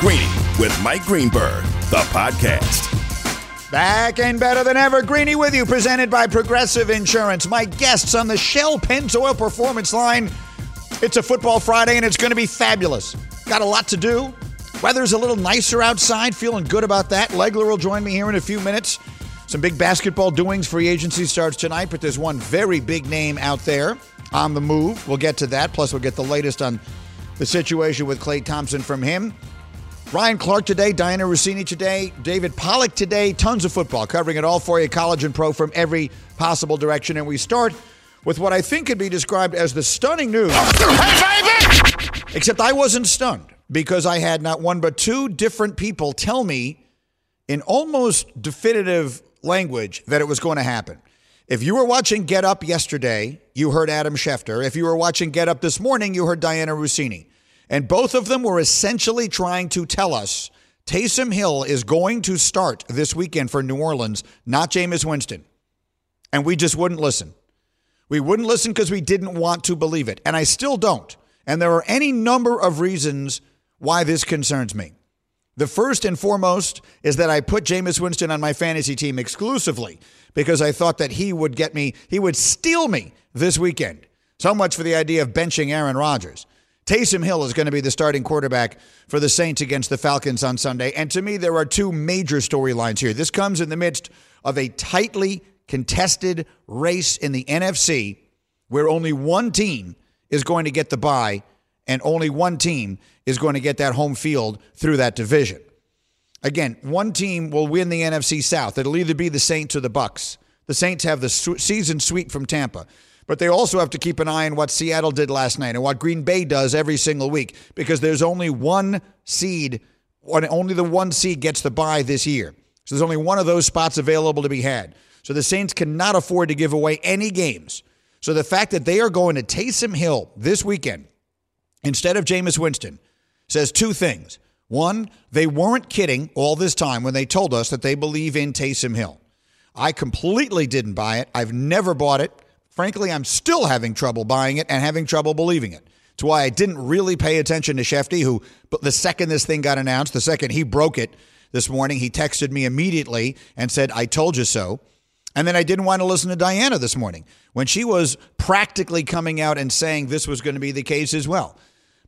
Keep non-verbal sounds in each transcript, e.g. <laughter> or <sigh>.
Greeny with Mike Greenberg, the podcast. Back and better than ever, Greeny with you, presented by Progressive Insurance. My guests on the Shell Pennzoil Performance Line. It's a football Friday and it's going to be fabulous. Got a lot to do. Weather's a little nicer outside, feeling good about that. Legler will join me here in a few minutes. Some big basketball doings. Free agency starts tonight, but there's one very big name out there on the move. We'll get to that. Plus, we'll get the latest on the situation with Klay Thompson from him. Ryan Clark today, Diana Russini today, David Pollack today. Tons of football covering it all for you, college and pro from every possible direction. And we start with what I think could be described as the stunning news. Except I wasn't stunned because I had not one but two different people tell me in almost definitive language that it was going to happen. If you were watching Get Up yesterday, you heard Adam Schefter. If you were watching Get Up this morning, you heard Diana Russini. And both of them were essentially trying to tell us Taysom Hill is going to start this weekend for New Orleans, not Jameis Winston. And we just wouldn't listen. We wouldn't listen because we didn't want to believe it. And I still don't. And there are any number of reasons why this concerns me. The first and foremost is that I put Jameis Winston on my fantasy team exclusively because I thought that he would get me, he would steal me this weekend. So much for the idea of benching Aaron Rodgers. Taysom Hill is going to be the starting quarterback for the Saints against the Falcons on Sunday. And to me, there are two major storylines here. This comes in the midst of a tightly contested race in the NFC where only one team is going to get the bye and only one team is going to get that home field through that division. Again, one team will win the NFC South. It'll either be the Saints or the Bucs. The Saints have the season sweep from Tampa. But they also have to keep an eye on what Seattle did last night and what Green Bay does every single week because there's only one seed, only the one seed gets the bye this year. So there's only one of those spots available to be had. So the Saints cannot afford to give away any games. So the fact that they are going to Taysom Hill this weekend instead of Jameis Winston says two things. One, they weren't kidding all this time when they told us that they believe in Taysom Hill. I completely didn't buy it. I've never bought it. Frankly, I'm still having trouble buying it and having trouble believing it. It's why I didn't really pay attention to Shefty, who, but the second this thing got announced, the second he broke it this morning, he texted me immediately and said, I told you so. And then I didn't want to listen to Diana this morning when she was practically coming out and saying this was going to be the case as well.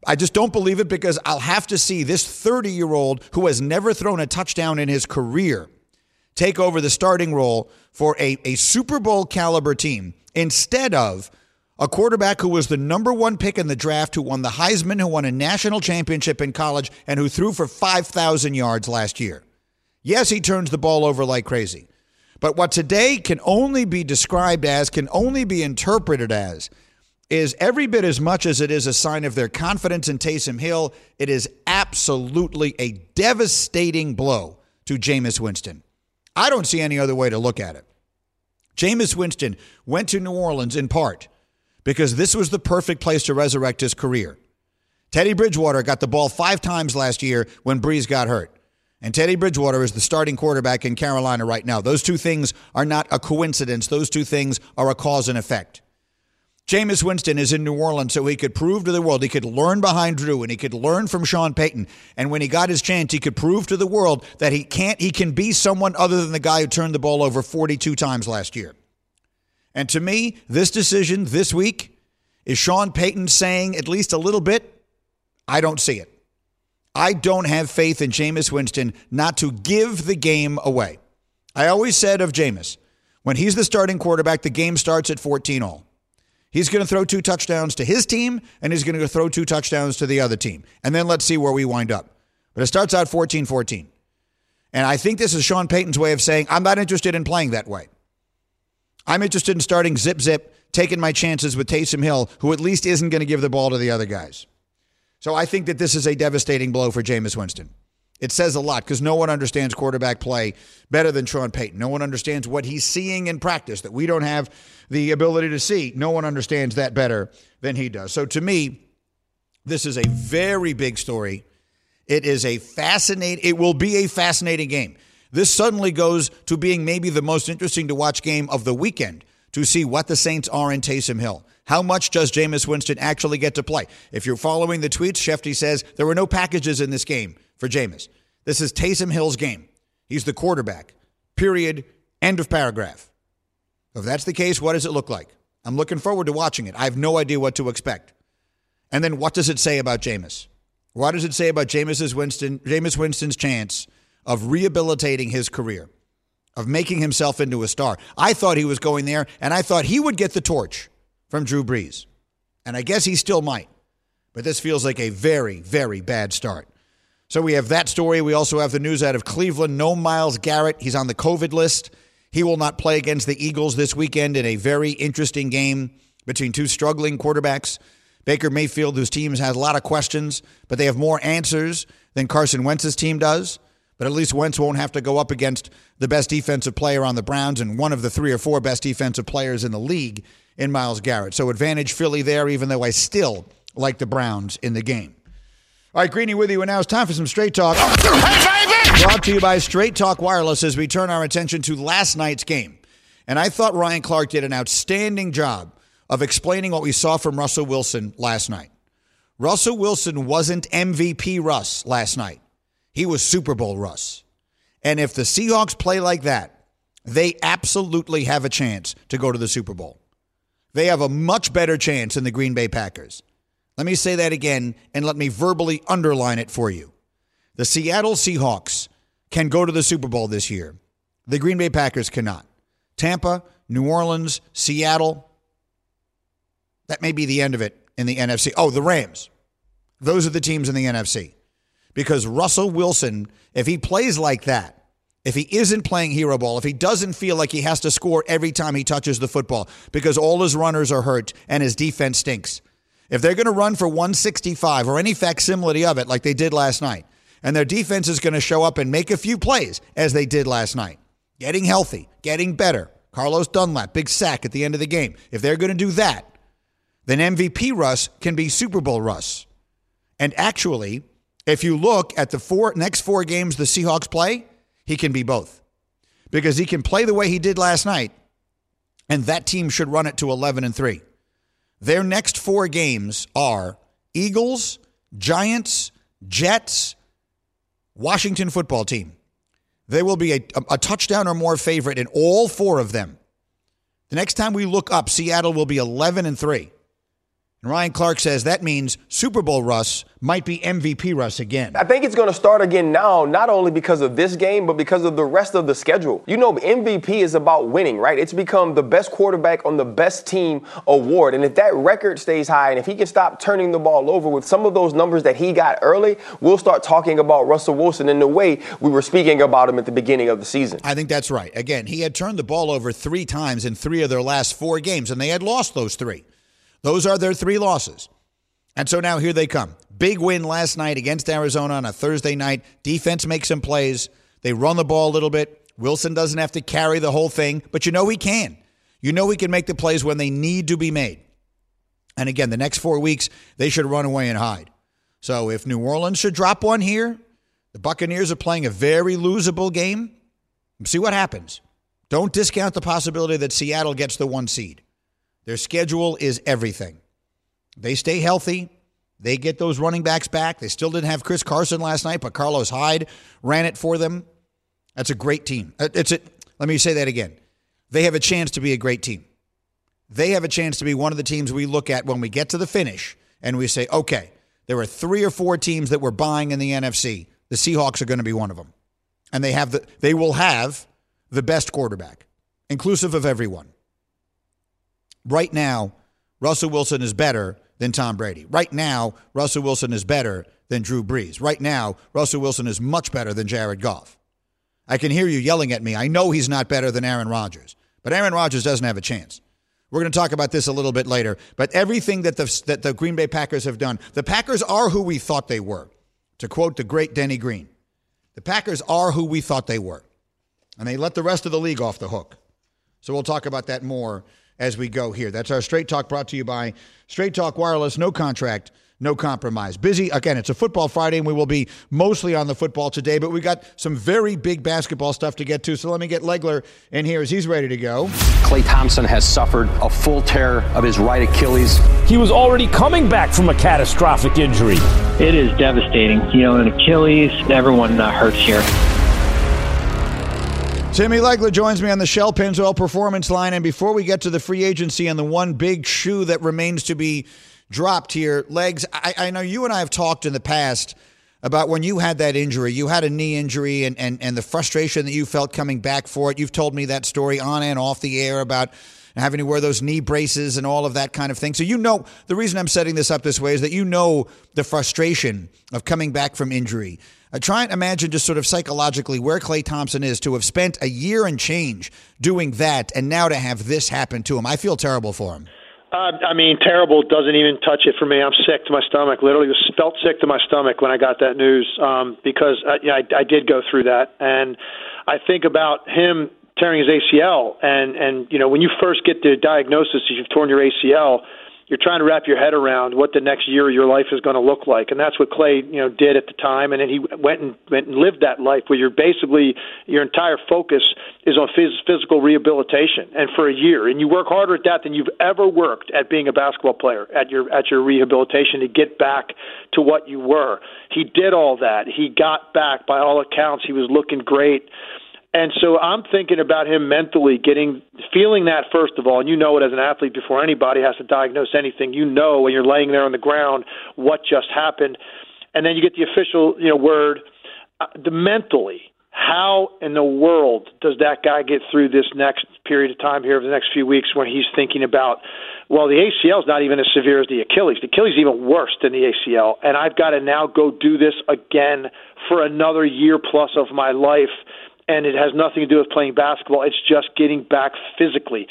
I just don't believe it because I'll have to see this 30 year old who has never thrown a touchdown in his career take over the starting role for a, a Super Bowl caliber team instead of a quarterback who was the number one pick in the draft, who won the Heisman, who won a national championship in college, and who threw for 5,000 yards last year. Yes, he turns the ball over like crazy. But what today can only be described as, can only be interpreted as, is every bit as much as it is a sign of their confidence in Taysom Hill, it is absolutely a devastating blow to Jameis Winston. I don't see any other way to look at it. Jameis Winston went to New Orleans in part because this was the perfect place to resurrect his career. Teddy Bridgewater got the ball five times last year when Brees got hurt. And Teddy Bridgewater is the starting quarterback in Carolina right now. Those two things are not a coincidence. Those two things are a cause and effect. Jameis Winston is in New Orleans so he could prove to the world he could learn behind Drew and he could learn from Sean Payton. And when he got his chance, he could prove to the world that he can't he can be someone other than the guy who turned the ball over 42 times last year. And to me, this decision this week is Sean Payton saying at least a little bit, I don't see it. I don't have faith in Jameis Winston not to give the game away. I always said of Jameis, when he's the starting quarterback, the game starts at 14 all. He's going to throw two touchdowns to his team, and he's going to throw two touchdowns to the other team. And then let's see where we wind up. But it starts out 14 14. And I think this is Sean Payton's way of saying, I'm not interested in playing that way. I'm interested in starting zip zip, taking my chances with Taysom Hill, who at least isn't going to give the ball to the other guys. So I think that this is a devastating blow for Jameis Winston. It says a lot because no one understands quarterback play better than Sean Payton. No one understands what he's seeing in practice that we don't have the ability to see. No one understands that better than he does. So to me, this is a very big story. It is a fascinating, it will be a fascinating game. This suddenly goes to being maybe the most interesting to watch game of the weekend to see what the Saints are in Taysom Hill. How much does Jameis Winston actually get to play? If you're following the tweets, Shefty says there were no packages in this game for Jameis. This is Taysom Hill's game. He's the quarterback. Period. End of paragraph. If that's the case, what does it look like? I'm looking forward to watching it. I have no idea what to expect. And then what does it say about Jameis? What does it say about Jameis Winston, Jameis Winston's chance of rehabilitating his career, of making himself into a star? I thought he was going there, and I thought he would get the torch from Drew Brees. And I guess he still might. But this feels like a very, very bad start. So we have that story. We also have the news out of Cleveland. No Myles Garrett. He's on the COVID list. He will not play against the Eagles this weekend in a very interesting game between two struggling quarterbacks. Baker Mayfield, whose team has a lot of questions, but they have more answers than Carson Wentz's team does. But at least Wentz won't have to go up against the best defensive player on the Browns and one of the three or four best defensive players in the league in Myles Garrett. So advantage Philly there, even though I still like the Browns in the game. All right, Greeny with you, and now it's time for some straight talk. Brought to you by Straight Talk Wireless as we turn our attention to last night's game. And I thought Ryan Clark did an outstanding job of explaining what we saw from Russell Wilson last night. Russell Wilson wasn't MVP Russ last night. He was Super Bowl Russ. And if the Seahawks play like that, they absolutely have a chance to go to the Super Bowl. They have a much better chance than the Green Bay Packers. Let me say that again and let me verbally underline it for you. The Seattle Seahawks can go to the Super Bowl this year. The Green Bay Packers cannot. Tampa, New Orleans, Seattle, that may be the end of it in the NFC. Oh, the Rams. Those are the teams in the NFC. Because Russell Wilson, if he plays like that, if he isn't playing hero ball, if he doesn't feel like he has to score every time he touches the football because all his runners are hurt and his defense stinks, if they're going to run for 165 or any facsimile of it like they did last night, and their defense is going to show up and make a few plays as they did last night, getting healthy, getting better, Carlos Dunlap, big sack at the end of the game. If they're going to do that, then MVP Russ can be Super Bowl Russ. And actually, if you look at the four next four games the Seahawks play, he can be both. Because he can play the way he did last night, and that team should run it to 11 and 3. Their next four games are Eagles, Giants, Jets, Washington football team. They will be a, a, touchdown or more favorite in all four of them. The next time we look up, Seattle will be 11 and 3. And Ryan Clark says that means Super Bowl Russ might be MVP Russ again. I think it's going to start again now, not only because of this game, but because of the rest of the schedule. You know, MVP is about winning, right? It's become the best quarterback on the best team award. And if that record stays high and if he can stop turning the ball over with some of those numbers that he got early, we'll start talking about Russell Wilson in the way we were speaking about him at the beginning of the season. I think that's right. Again, he had turned the ball over three times in three of their last four games, and they had lost those three. Those are their three losses. And so now here they come. Big win last night against Arizona on a Thursday night. Defense makes some plays. They run the ball a little bit. Wilson doesn't have to carry the whole thing, but you know he can. You know he can make the plays when they need to be made. And again, the next four weeks, they should run away and hide. So if New Orleans should drop one here, the Buccaneers are playing a very losable game. See what happens. Don't discount the possibility that Seattle gets the one seed. Their schedule is everything. They stay healthy. They get those running backs back. They still didn't have Chris Carson last night, but Carlos Hyde ran it for them. That's a great team. Uh, it's a, let me say that again. They have a chance to be a great team. They have a chance to be one of the teams we look at when we get to the finish and we say, okay, there are three or four teams that we're buying in the NFC. The Seahawks are going to be one of them. And they have the they will have the best quarterback, inclusive of everyone right now, Russell Wilson is better than Tom Brady. Right now, Russell Wilson is better than Drew Brees. Right now, Russell Wilson is much better than Jared Goff. I can hear you yelling at me. I know he's not better than Aaron Rodgers, but Aaron Rodgers doesn't have a chance. We're going to talk about this a little bit later. But everything that the, that the Green Bay Packers have done, the Packers are who we thought they were. To quote the great Denny Green, the Packers are who we thought they were. And they let the rest of the league off the hook. So we'll talk about that more as we go here. That's our Straight Talk brought to you by Straight Talk Wireless. No contract, no compromise. Busy again. It's a football Friday, and we will be mostly on the football today. But we got some very big basketball stuff to get to. So let me get Legler in here as he's ready to go. Klay Thompson has suffered a full tear of his right Achilles. He was already coming back from a catastrophic injury. It is devastating. You know, an Achilles, everyone uh, hurts here. Timmy Legler joins me on the Shell Pennzoil Performance line. And before we get to the free agency and the one big shoe that remains to be dropped here, Legs, I, I know you and I have talked in the past about when you had that injury. You had a knee injury and, and, and the frustration that you felt coming back for it. You've told me that story on and off the air about having to wear those knee braces and all of that kind of thing. So, you know, the reason I'm setting this up this way is that you know the frustration of coming back from injury. Uh, try and imagine just sort of psychologically where Klay Thompson is to have spent a year and change doing that and now to have this happen to him. I feel terrible for him. Uh, I mean, terrible doesn't even touch it for me. I'm sick to my stomach. Literally, was felt sick to my stomach when I got that news um, because I, you know, I, I did go through that, and I think about him tearing his ACL, and and you know when you first get the diagnosis that you've torn your ACL, you're trying to wrap your head around what the next year of your life is going to look like, and that's what Klay, you know, did at the time. And then he went and went and lived that life where you're basically your entire focus is on phys- physical rehabilitation, and for a year, and you work harder at that than you've ever worked at being a basketball player at your at your rehabilitation to get back to what you were. He did all that. He got back. By all accounts, he was looking great. And so I'm thinking about him mentally getting feeling that first of all, and you know it as an athlete before anybody has to diagnose anything. You know when you're laying there on the ground what just happened, and then you get the official you know word. Uh, the mentally, how in the world does that guy get through this next period of time here over the next few weeks when he's thinking about well the ACL is not even as severe as the Achilles. The Achilles is even worse than the ACL and I've got to now go do this again for another year plus of my life and it has nothing to do with playing basketball. It's just getting back physically.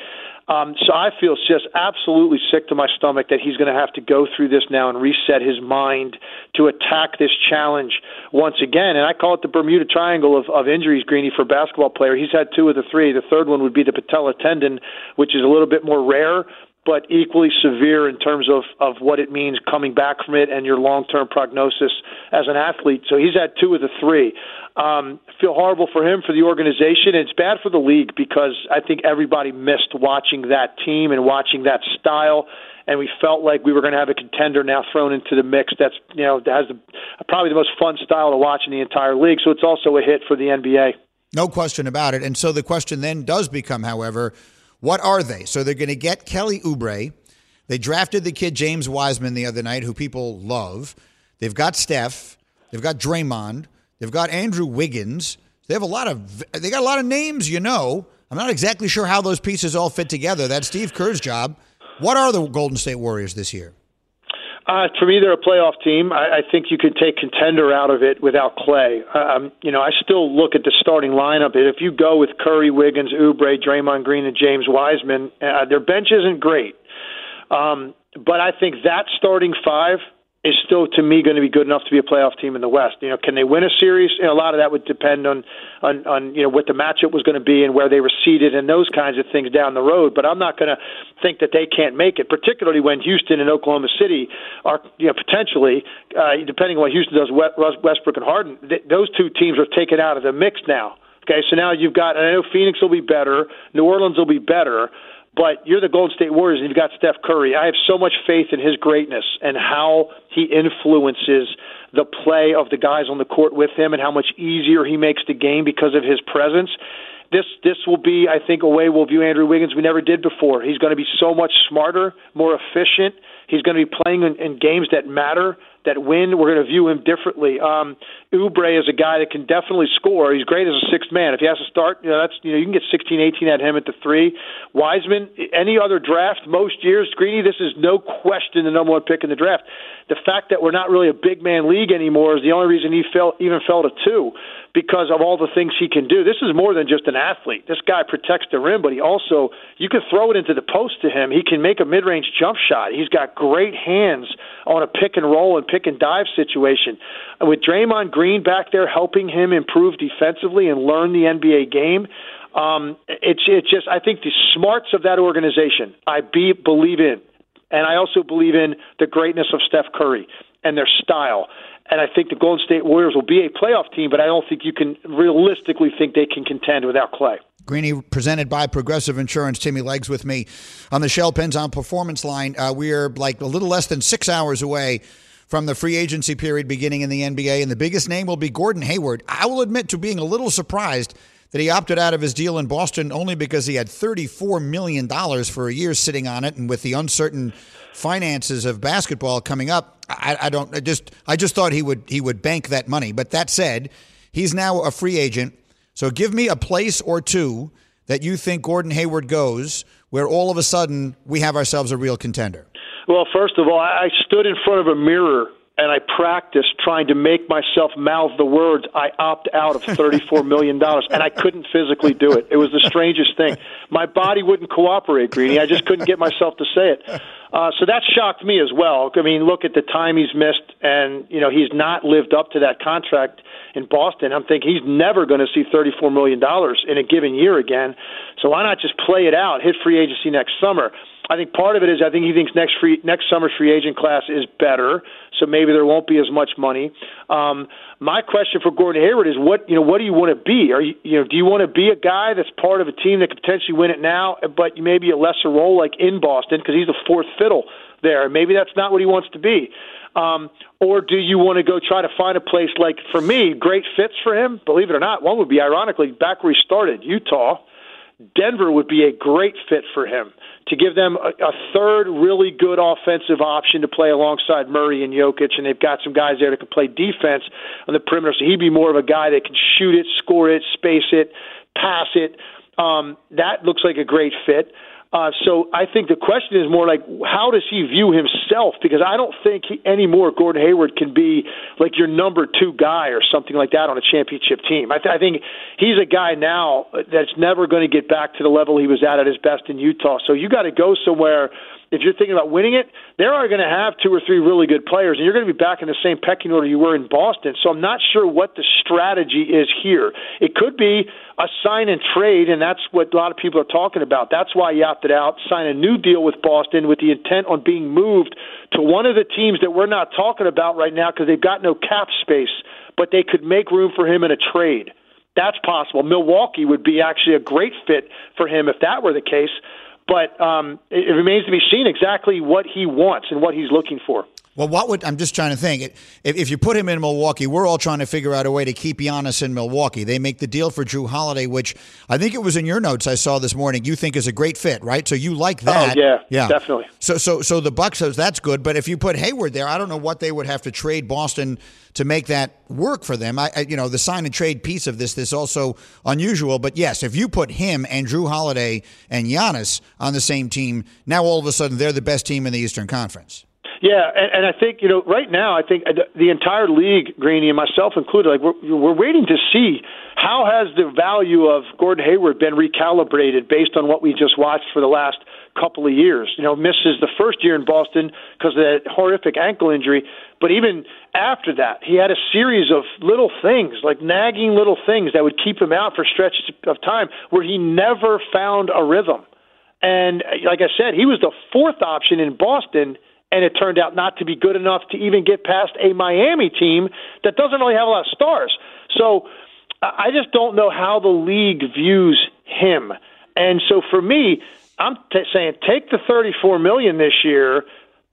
Um, so I feel just absolutely sick to my stomach that he's going to have to go through this now and reset his mind to attack this challenge once again. And I call it the Bermuda Triangle of, of injuries, Greeny, for a basketball player. He's had two of the three. The third one would be the patella tendon, which is a little bit more rare, but equally severe in terms of, of what it means coming back from it and your long term prognosis as an athlete. So he's had two of the three. Um, feel horrible for him, for the organization. It's bad for the league because I think everybody missed watching that team and watching that style. And we felt like we were going to have a contender now thrown into the mix. That's you know has the, probably the most fun style to watch in the entire league. So it's also a hit for the NBA. No question about it. And so the question then does become, however, what are they? So they're going to get Kelly Oubre. They drafted the kid James Wiseman the other night, who people love. They've got Steph. They've got Draymond. They've got Andrew Wiggins. They have a lot of they got a lot of names, you know. I'm not exactly sure how those pieces all fit together. That's Steve Kerr's job. What are the Golden State Warriors this year? Uh, for me, they're a playoff team. I, I think you could take contender out of it without Klay. Um, you know, I still look at the starting lineup. If you go with Curry, Wiggins, Oubre, Draymond Green, and James Wiseman, uh, their bench isn't great. Um, but I think that starting five is still to me going to be good enough to be a playoff team in the West. You know, can they win a series? You know, a lot of that would depend on on, on you know what the matchup was going to be and where they were seated and those kinds of things down the road. But I'm not going to think that they can't make it, particularly when Houston and Oklahoma City are you know potentially uh, depending on what Houston does, Westbrook and Harden. Th- those two teams are taken out of the mix now. Okay, so now you've got. I know Phoenix will be better, New Orleans will be better, but you're the Golden State Warriors and you've got Steph Curry. I have so much faith in his greatness and how he influences the play of the guys on the court with him and how much easier he makes the game because of his presence. This this will be, I think, a way we'll view Andrew Wiggins we never did before. He's going to be so much smarter, more efficient. He's going to be playing in, in games that matter that win, we're going to view him differently. Um, Oubre is a guy that can definitely score. He's great as a sixth man. If he has to start, you know, that's you know you can get 16, 18 at him at the three. Wiseman, any other draft, most years, Greeny, this is no question the number one pick in the draft. The fact that we're not really a big man league anymore is the only reason he fell even fell to two because of all the things he can do. This is more than just an athlete. This guy protects the rim, but he also you can throw it into the post to him. He can make a mid-range jump shot. He's got great hands on a pick and roll and pick and dive situation. With Draymond Green back there helping him improve defensively and learn the NBA game, um, it's it's just I think the smarts of that organization I be believe in And I also believe in the greatness of Steph Curry and their style. And I think the Golden State Warriors will be a playoff team, but I don't think you can realistically think they can contend without Klay. Greeny presented by Progressive Insurance. Timmy Legs with me on the Shell Pennzoil Performance Line. Uh, we're like a little less than six hours away from the free agency period beginning in the NBA, and the biggest name will be Gordon Hayward. I will admit to being a little surprised that he opted out of his deal in Boston only because he had $34 million for a year sitting on it, and with the uncertain finances of basketball coming up, I, I don't I just I just thought he would he would bank that money. But that said, he's now a free agent. So give me a place or two that you think Gordon Hayward goes where all of a sudden we have ourselves a real contender. Well, first of all, I stood in front of a mirror and I practiced trying to make myself mouth the words I opt out of $34 <laughs> million, and I couldn't physically do it. It was the strangest thing. My body wouldn't cooperate, Greeny. I just couldn't get myself to say it. Uh, so that shocked me as well. I mean, look at the time he's missed, and, you know, he's not lived up to that contract in Boston. I'm thinking he's never going to see $34 million in a given year again. So why not just play it out, hit free agency next summer? I think part of it is I think he thinks next free next summer's free agent class is better, so maybe there won't be as much money. Um, my question for Gordon Hayward is what you know what do you want to be? Are you you know do you want to be a guy that's part of a team that could potentially win it now, but maybe a lesser role like in Boston because he's the fourth fiddle there. And maybe that's not what he wants to be. Um, or do you want to go try to find a place like for me, great fits for him? Believe it or not, one would be ironically back where he started, Utah. Denver would be a great fit for him to give them a, a third really good offensive option to play alongside Murray and Jokic, and they've got some guys there that can play defense on the perimeter. So he'd be more of a guy that can shoot it, score it, space it, pass it. Um, that looks like a great fit. Uh, so I think the question is more like, how does he view himself? Because I don't think he, anymore Gordon Hayward can be like your number two guy or something like that on a championship team. I, th- I think he's a guy now that's never going to get back to the level he was at at his best in Utah. So you got to go somewhere if you're thinking about winning it, they are going to have two or three really good players, and you're going to be back in the same pecking order you were in Boston. So I'm not sure what the strategy is here. It could be a sign and trade, and that's what a lot of people are talking about. That's why he opted out, sign a new deal with Boston with the intent on being moved to one of the teams that we're not talking about right now because they've got no cap space, but they could make room for him in a trade. That's possible. Milwaukee would be actually a great fit for him if that were the case. But um, it, it remains to be seen exactly what he wants and what he's looking for. Well, what would I'm just trying to think. If, if you put him in Milwaukee, we're all trying to figure out a way to keep Giannis in Milwaukee. They make the deal for Jrue Holiday, which I think it was in your notes I saw this morning. You think is a great fit, right? So you like oh, that? Oh, yeah, yeah, definitely. So, so, so the Bucks says that's good. But if you put Hayward there, I don't know what they would have to trade Boston to make that work for them. I, I you know, the sign and trade piece of this, this also unusual. But yes, if you put him and Jrue Holiday and Giannis on the same team, now all of a sudden they're the best team in the Eastern Conference. Yeah, and, and I think you know right now I think the entire league, Greeny and myself included, like we're we're waiting to see how has the value of Gordon Hayward been recalibrated based on what we just watched for the last couple of years. You know, misses the first year in Boston because of that horrific ankle injury, but even after that, he had a series of little things, like nagging little things that would keep him out for stretches of time where he never found a rhythm. And like I said, he was the fourth option in Boston and it turned out not to be good enough to even get past a Miami team that doesn't really have a lot of stars. So I just don't know how the league views him. And so for me, I'm t- saying take the 34 million this year,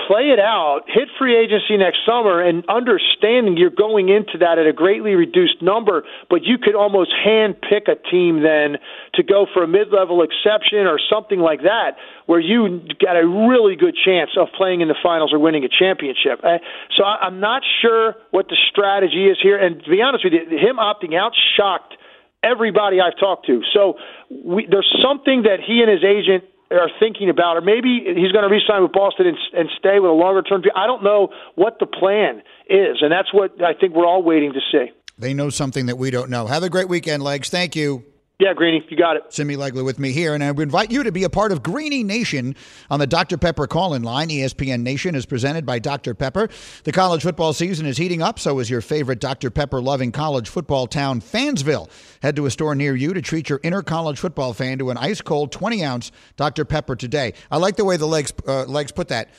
play it out, hit free agency next summer, and understanding you're going into that at a greatly reduced number, but you could almost hand pick a team then to go for a mid level exception or something like that, where you got a really good chance of playing in the finals or winning a championship. Uh, so I'm not sure what the strategy is here. And to be honest with you, him opting out shocked everybody I've talked to. So we, there's something that he and his agent are thinking about, or maybe he's going to re-sign with Boston and, and stay with a longer term. View. I don't know what the plan is, and that's what I think we're all waiting to see. They know something that we don't know. Have a great weekend, Legs. Thank you. Yeah, Greeny, you got it. Timmy Legler with me here, and I invite you to be a part of Greeny Nation on the Dr. Pepper call in line. ESPN Nation is presented by Dr. Pepper. The college football season is heating up, so is your favorite Dr. Pepper loving college football town, Fansville. Head to a store near you to treat your inner college football fan to an ice cold 20 ounce Dr. Pepper today. I like the way the legs, uh, legs put that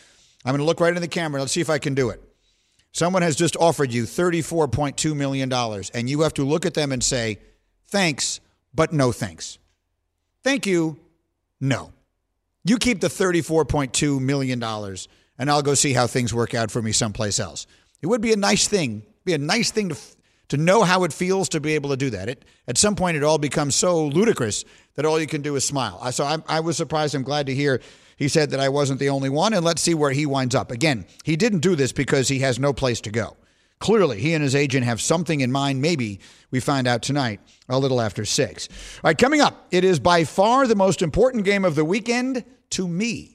I'm going to look right in the camera. Let's see if I can do it. Someone has just offered you $34.2 million, and you have to look at them and say, thanks, but no thanks. Thank you, no. You keep the $34.2 million, and I'll go see how things work out for me someplace else. It would be a nice thing, be a nice thing to, to know how it feels to be able to do that. It, at some point, it all becomes so ludicrous that all you can do is smile. So I, I was surprised. I'm glad to hear he said that I wasn't the only one, and let's see where he winds up. Again, he didn't do this because he has no place to go. Clearly, he and his agent have something in mind. Maybe we find out tonight, a little after six. All right, coming up, it is by far the most important game of the weekend to me.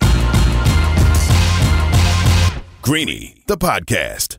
Greeny, the podcast.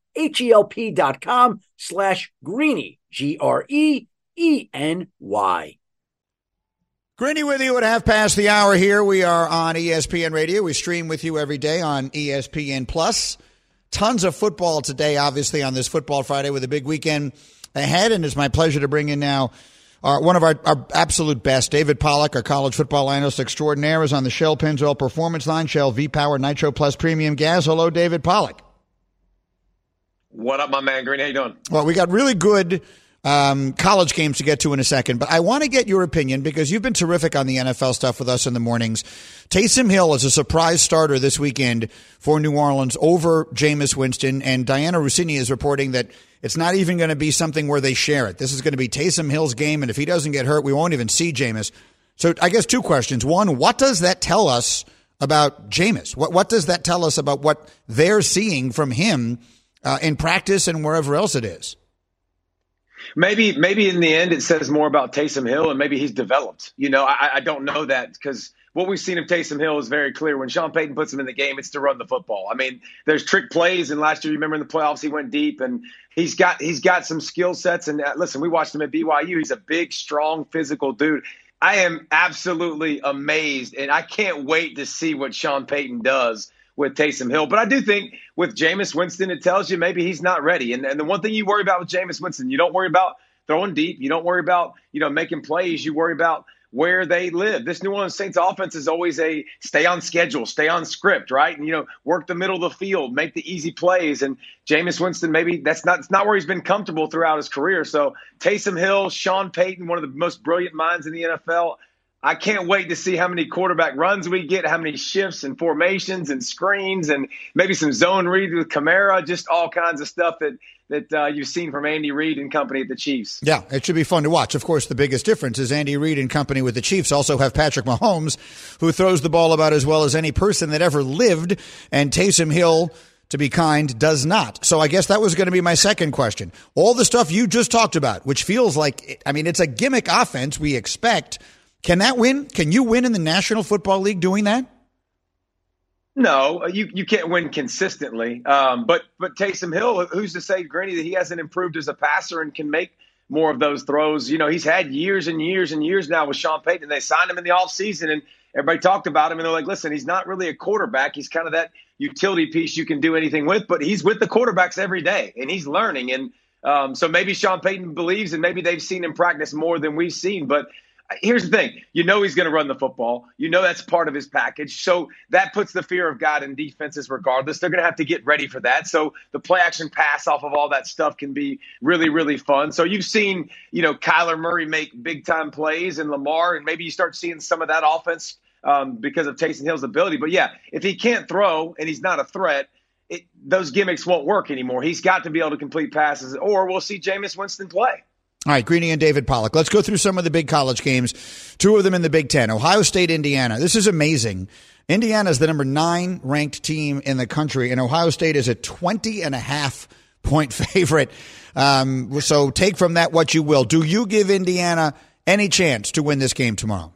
H-E-L-P dot com slash greeny, G-R-E-E-N-Y. Greeny with you at half past the hour here. We are on ESPN Radio. We stream with you every day on ESPN Plus. Tons of football today, obviously, on this Football Friday with a big weekend ahead. And it's my pleasure to bring in now our, one of our, our absolute best, David Pollack, our college football analyst extraordinaire, is on the Shell Pennzoil Performance Line, Shell V Power Nitro Plus Premium Gas. Hello, David Pollack. What up, my man? Green, how you doing? Well, we got really good um, college games to get to in a second, but I want to get your opinion because you've been terrific on the NFL stuff with us in the mornings. Taysom Hill is a surprise starter this weekend for New Orleans over Jameis Winston, and Diana Russini is reporting that it's not even going to be something where they share it. This is going to be Taysom Hill's game, and if he doesn't get hurt, we won't even see Jameis. So I guess two questions. One, what does that tell us about Jameis? What, what does that tell us about what they're seeing from him uh, in practice and wherever else it is? Maybe, maybe in the end, it says more about Taysom Hill, and maybe he's developed. You know, I, I don't know that because what we've seen of Taysom Hill is very clear. When Sean Payton puts him in the game, it's to run the football. I mean, there's trick plays, and last year, remember in the playoffs, he went deep, and he's got he's got some skill sets. And uh, listen, we watched him at BYU. He's a big, strong, physical dude. I am absolutely amazed, and I can't wait to see what Sean Payton does with Taysom Hill. But I do think with Jameis Winston, it tells you maybe he's not ready. And, and the one thing you worry about with Jameis Winston, you don't worry about throwing deep. You don't worry about, you know, making plays. You worry about where they live. This New Orleans Saints offense is always a stay on schedule, stay on script, right? And you know, work the middle of the field, make the easy plays. And Jameis Winston, maybe that's not not where he's been comfortable throughout his career. So Taysom Hill, Sean Payton, one of the most brilliant minds in the NFL. I can't wait to see how many quarterback runs we get, how many shifts and formations and screens, and maybe some zone reads with Kamara. just all kinds of stuff that that uh, you've seen from Andy Reid and company at the Chiefs. Yeah, it should be fun to watch. Of course, the biggest difference is Andy Reid and company with the Chiefs also have Patrick Mahomes, who throws the ball about as well as any person that ever lived, and Taysom Hill to be kind, does not. So I guess that was going to be my second question. All the stuff you just talked about, which feels like, I mean, it's a gimmick offense we expect can that win? Can you win in the National Football League doing that? No, you you can't win consistently. Um, but but Taysom Hill, who's to say, Granny, that he hasn't improved as a passer and can make more of those throws? You know, he's had years and years and years now with Sean Payton. And they signed him in the offseason and everybody talked about him and they're like, listen, he's not really a quarterback. He's kind of that utility piece you can do anything with, but he's with the quarterbacks every day and he's learning. And um, so maybe Sean Payton believes and maybe they've seen him practice more than we've seen. But here's the thing. You know he's going to run the football. You know that's part of his package. So that puts the fear of god in defenses regardless. They're going to have to get ready for that. So the play action pass off of all that stuff can be really really fun. So you've seen you know kyler murray make big time plays and lamar and maybe you start seeing some of that offense um, because of Taysom Hill's ability. But yeah if he can't throw and he's not a threat it, those gimmicks won't work anymore. He's got to be able to complete passes or we'll see Jameis Winston play all right, Greeny and David Pollack. Let's go through some of the big college games. Two of them in the Big Ten. Ohio State, Indiana. This is amazing. Indiana is the number nine ranked team in the country, and Ohio State is a 20 and a half point <laughs> favorite. Um, so take from that what you will. Do you give Indiana any chance to win this game tomorrow?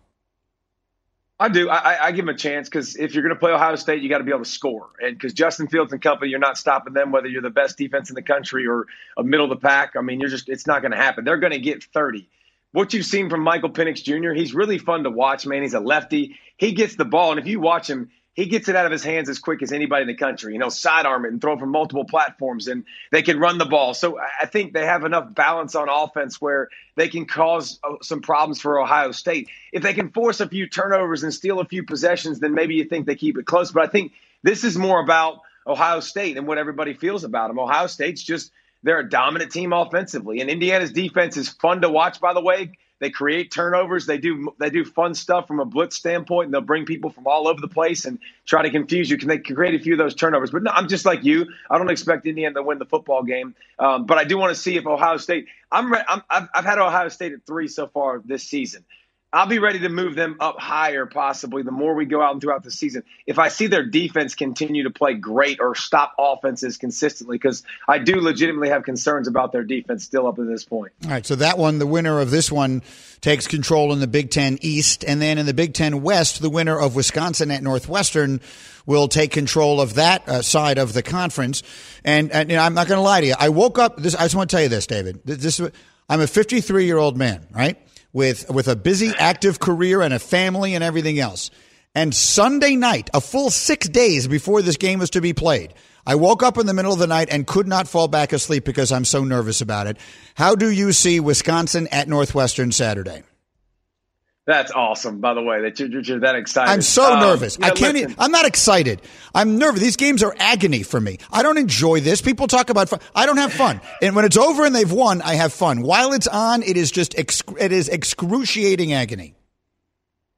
I do. I, I give him a chance because if you're going to play Ohio State, you got to be able to score. And because Justin Fields and company, you're not stopping them, whether you're the best defense in the country or a middle of the pack. I mean, you're just, it's not going to happen. They're going to get 30. What you've seen from Michael Penix Jr., he's really fun to watch, man. He's a lefty. He gets the ball. And if you watch him, he gets it out of his hands as quick as anybody in the country. You know, sidearm it and throw it from multiple platforms, and they can run the ball. So I think they have enough balance on offense where they can cause uh, some problems for Ohio State. If they can force a few turnovers and steal a few possessions, then maybe you think they keep it close. But I think this is more about Ohio State and what everybody feels about them. Ohio State's just they're a dominant team offensively, and Indiana's defense is fun to watch. By the way, they create turnovers. They do they do fun stuff from a blitz standpoint, and they'll bring people from all over the place and try to confuse you. Can they create a few of those turnovers? But no, I'm just like you. I don't expect Indiana to win the football game, um, but I do want to see if Ohio State. I'm, I'm I've, I've had Ohio State at three so far this season. I'll be ready to move them up higher, possibly the more we go out and throughout the season. If I see their defense continue to play great or stop offenses consistently, because I do legitimately have concerns about their defense still up to this point. All right, so that one, the winner of this one, takes control in the Big Ten East, and then in the Big Ten West, the winner of Wisconsin at Northwestern will take control of that uh, side of the conference. And, and you know, I'm not going to lie to you. I woke up. This I just want to tell you this, David. This, this I'm a 53 year old man, right? With with a busy active career and a family and everything else. And Sunday night, a full 6 days before this game was to be played, I woke up in the middle of the night and could not fall back asleep because I'm so nervous about it. How do you see Wisconsin at Northwestern Saturday? That's awesome, by the way, that you're, you're that excited. I'm so um, nervous. I can't. Even, I'm not excited. I'm nervous. These games are agony for me. I don't enjoy this. People talk about fun. I don't have fun. And when it's over and they've won, I have fun. While it's on, it is just exc- it is excruciating agony.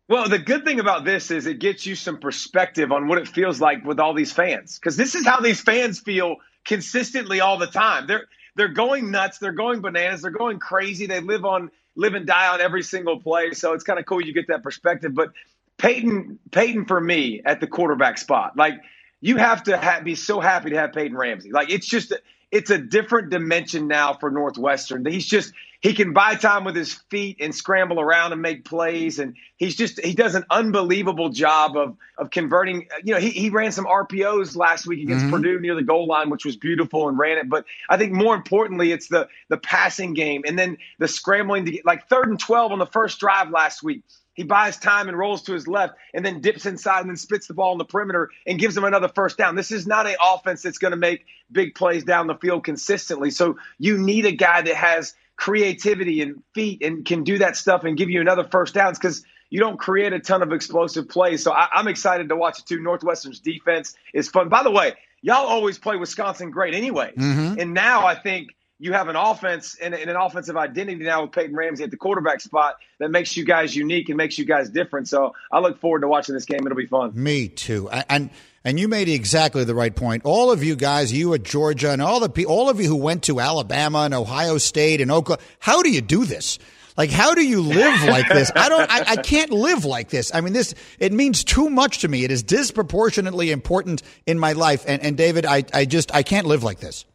Well, the good thing about this is it gets you some perspective on what it feels like with all these fans, because this is how these fans feel consistently all the time. They're they're going nuts. They're going bananas. They're going crazy. They live on live and die on every single play. So it's kind of cool you get that perspective. But Peyton, Peyton for me at the quarterback spot, like you have to ha- be so happy to have Peyton Ramsey. Like it's just it's a different dimension now for Northwestern. He's just he can buy time with his feet and scramble around and make plays, and he's just he does an unbelievable job of of converting. You know, he, he ran some RPOs last week against mm-hmm. Purdue near the goal line, which was beautiful, and ran it. But I think more importantly, it's the the passing game, and then the scrambling to get like third and twelve on the first drive last week. He buys time and rolls to his left and then dips inside and then spits the ball on the perimeter and gives them another first down. This is not an offense that's going to make big plays down the field consistently. So you need a guy that has creativity and feet and can do that stuff and give you another first downs because you don't create a ton of explosive plays. So I, am excited to watch it too. Northwestern's defense is fun. By the way, y'all always play Wisconsin great anyway. Mm-hmm. And now I think you have an offense and, and, an offensive identity now with Peyton Ramsey at the quarterback spot that makes you guys unique and makes you guys different. So I look forward to watching this game. It'll be fun. Me too. And and you made exactly the right point. All of you guys, you at Georgia, and all the all of you who went to Alabama and Ohio State and Oklahoma, how do you do this? Like, how do you live like this? I don't, I, I, can't live like this. I mean, this, it means too much to me. It is disproportionately important in my life. And, and David, I, I just, I can't live like this.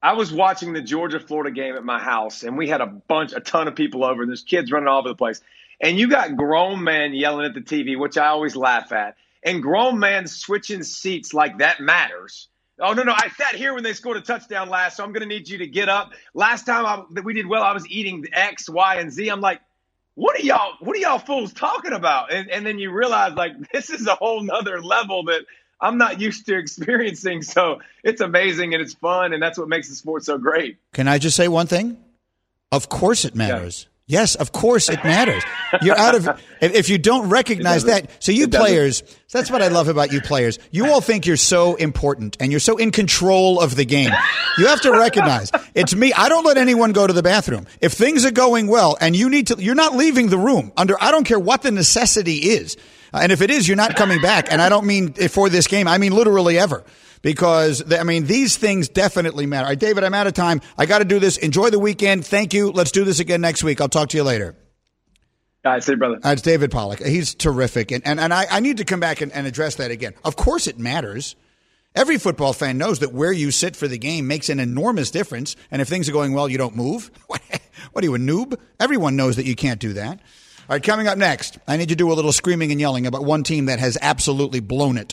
I was watching the Georgia Florida game at my house, and we had a bunch, a ton of people over, and there's kids running all over the place. And you got grown men yelling at the TV, which I always laugh at. And grown man switching seats like that matters. Oh no, no! I sat here when they scored a touchdown last, so I'm going to need you to get up. Last time I, that we did well, I was eating X, Y, and Z. I'm like, what are y'all? What are y'all fools talking about? And, and then you realize like <laughs> this is a whole nother level that I'm not used to experiencing. So it's amazing and it's fun, and that's what makes the sport so great. Can I just say one thing? Of course, it matters. Yeah. Yes, of course it matters. You're out of if you don't recognize that. So you players, that's what I love about you players. You all think you're so important and you're so in control of the game. You have to recognize it's me. I don't let anyone go to the bathroom. If things are going well and you need to you're not leaving the room under I don't care what the necessity is. Uh, and if it is, you're not coming back. And I don't mean for this game. I mean literally ever because I mean these things definitely matter. All right, David, I'm out of time. I got to do this. Enjoy the weekend. Thank you. Let's do this again next week. I'll talk to you later. All right, see you, brother. It's David Pollack. He's terrific, and and, and I, I need to come back and, and address that again. Of course, it matters. Every football fan knows that where you sit for the game makes an enormous difference. And if things are going well, you don't move. <laughs> what are you, a noob? Everyone knows that you can't do that. All right, coming up next, I need to do a little screaming and yelling about one team that has absolutely blown it.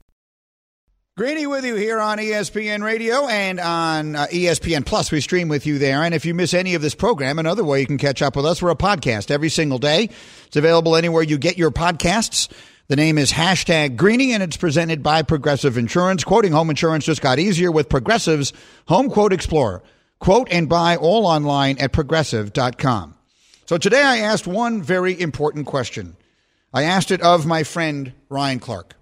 Greeny with you here on ESPN Radio and on uh, ESPN Plus. We stream with you there. And if you miss any of this program, another way you can catch up with us, we're a podcast every single day. It's available anywhere you get your podcasts. The name is hashtag Greeny and it's presented by Progressive Insurance. Quoting home insurance just got easier with Progressive's Home Quote Explorer. Quote and buy all online at progressive.com. So today I asked one very important question. I asked it of my friend Ryan Clark.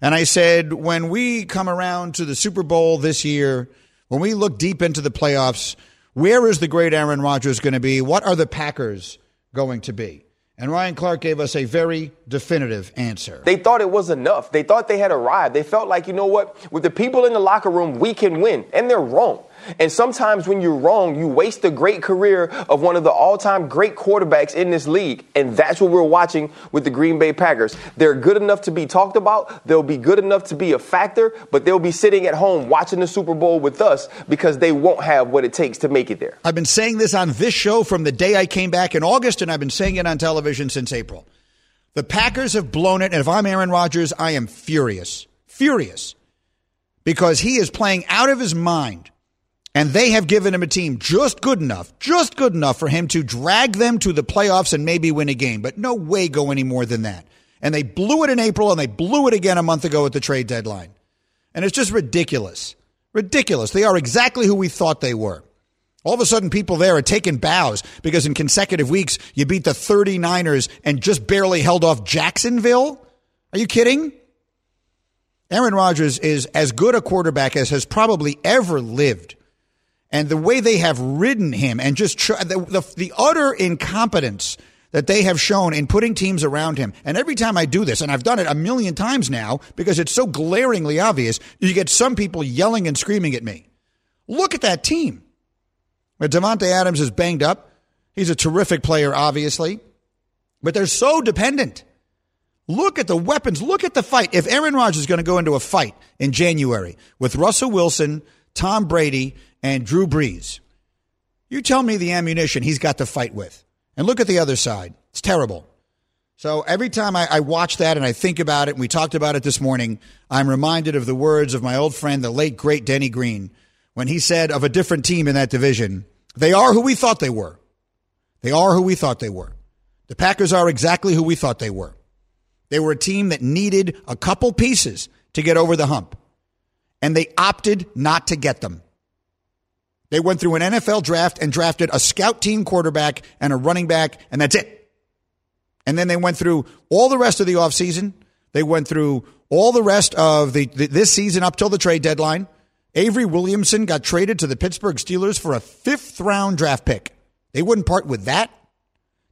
And I said, when we come around to the Super Bowl this year, when we look deep into the playoffs, where is the great Aaron Rodgers going to be? What are the Packers going to be? And Ryan Clark gave us a very definitive answer. They thought it was enough. They thought they had arrived. They felt like, you know what, with the people in the locker room, we can win. And they're wrong. And sometimes when you're wrong, you waste the great career of one of the all time great quarterbacks in this league. And that's what we're watching with the Green Bay Packers. They're good enough to be talked about, they'll be good enough to be a factor, but they'll be sitting at home watching the Super Bowl with us because they won't have what it takes to make it there. I've been saying this on this show from the day I came back in August, and I've been saying it on television since April. The Packers have blown it, and if I'm Aaron Rodgers, I am furious. Furious. Because he is playing out of his mind and they have given him a team just good enough, just good enough for him to drag them to the playoffs and maybe win a game, but no way go any more than that. And they blew it in April and they blew it again a month ago at the trade deadline. And it's just ridiculous. Ridiculous. They are exactly who we thought they were. All of a sudden, people there are taking bows because in consecutive weeks, you beat the 39ers and just barely held off Jacksonville. Are you kidding? Aaron Rodgers is as good a quarterback as has probably ever lived and the way they have ridden him and just tr- the, the, the utter incompetence that they have shown in putting teams around him. And every time I do this, and I've done it a million times now because it's so glaringly obvious, you get some people yelling and screaming at me. Look at that team. Davante Adams is banged up. He's a terrific player, obviously, but they're so dependent. Look at the weapons. Look at the fight. If Aaron Rodgers is going to go into a fight in January with Russell Wilson, Tom Brady, and Drew Brees. You tell me the ammunition he's got to fight with. And look at the other side. It's terrible. So every time I, I, watch that and I think about it, and we talked about it this morning, I'm reminded of the words of my old friend, the late, great Denny Green, when he said of a different team in that division, they are who we thought they were. They are who we thought they were. The Packers are exactly who we thought they were. They were a team that needed a couple pieces to get over the hump, and they opted not to get them. They went through an NFL draft and drafted a scout team quarterback and a running back, and that's it. And then they went through all the rest of the offseason. They went through all the rest of the, the, this season up till the trade deadline. Avery Williamson got traded to the Pittsburgh Steelers for a fifth round draft pick. They wouldn't part with that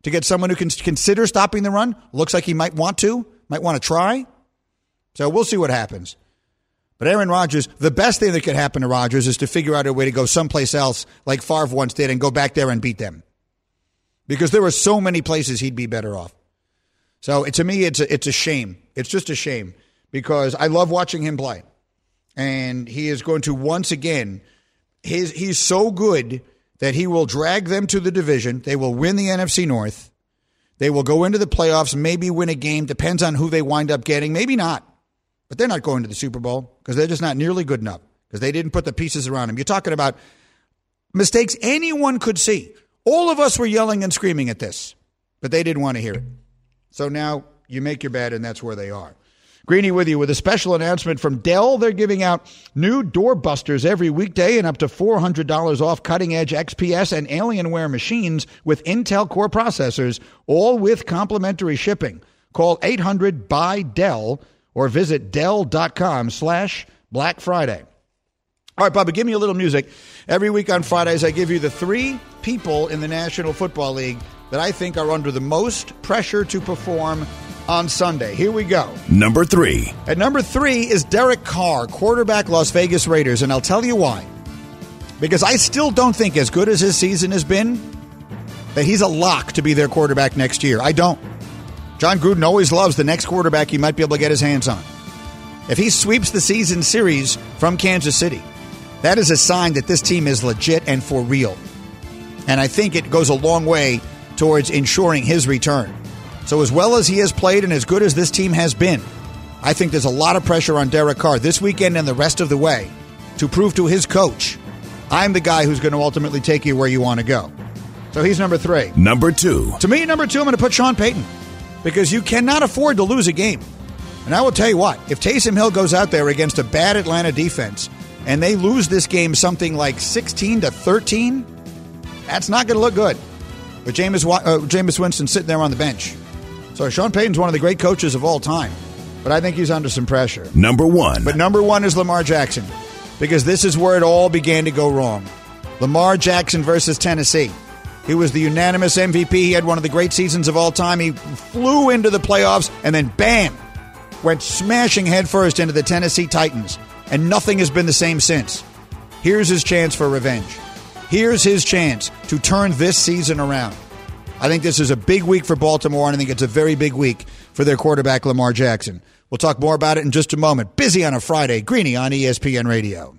to get someone who can consider stopping the run. Looks like he might want to, might want to try. So we'll see what happens. But Aaron Rodgers, the best thing that could happen to Rodgers is to figure out a way to go someplace else like Favre once did and go back there and beat them. Because there are so many places he'd be better off. So to me, it's a, it's a shame. It's just a shame because I love watching him play. And he is going to once again, his, he's so good that he will drag them to the division. They will win the NFC North. They will go into the playoffs, maybe win a game. Depends on who they wind up getting. Maybe not. But they're not going to the Super Bowl because they're just not nearly good enough because they didn't put the pieces around him. You're talking about mistakes anyone could see. All of us were yelling and screaming at this, but they didn't want to hear it. So now you make your bed, and that's where they are. Greeny with you with a special announcement from Dell. They're giving out new doorbusters every weekday and up to $400 off cutting edge XPS and Alienware machines with Intel Core processors, all with complimentary shipping. Call 800 by Dell or visit Dell.com slash Black Friday. All right, Bubba, give me a little music. Every week on Fridays, I give you the three people in the National Football League that I think are under the most pressure to perform on Sunday. Here we go. Number three. At number three is Derek Carr, quarterback Las Vegas Raiders, and I'll tell you why. Because I still don't think, as good as his season has been, that he's a lock to be their quarterback next year. I don't. Jon Gruden always loves the next quarterback he might be able to get his hands on. If he sweeps the season series from Kansas City, that is a sign that this team is legit and for real. And I think it goes a long way towards ensuring his return. So, as well as he has played and as good as this team has been, I think there's a lot of pressure on Derek Carr this weekend and the rest of the way to prove to his coach, I'm the guy who's going to ultimately take you where you want to go. So he's number three. Number two. To me, number two, I'm going to put Sean Payton because you cannot afford to lose a game. And I will tell you what, if Taysom Hill goes out there against a bad Atlanta defense and they lose this game something like 16 to 13, that's not going to look good. But Jameis, uh, Jameis Winston sitting there on the bench. So Sean Payton's one of the great coaches of all time, but I think he's under some pressure. Number one. But number one is Lamar Jackson because this is where it all began to go wrong. Lamar Jackson versus Tennessee. He was the unanimous MVP. He had one of the great seasons of all time. He flew into the playoffs and then bam, went smashing headfirst into the Tennessee Titans. And nothing has been the same since. Here's his chance for revenge. Here's his chance to turn this season around. I think this is a big week for Baltimore, and I think it's a very big week for their quarterback, Lamar Jackson. We'll talk more about it in just a moment. Busy on a Friday. Greeny on ESPN Radio.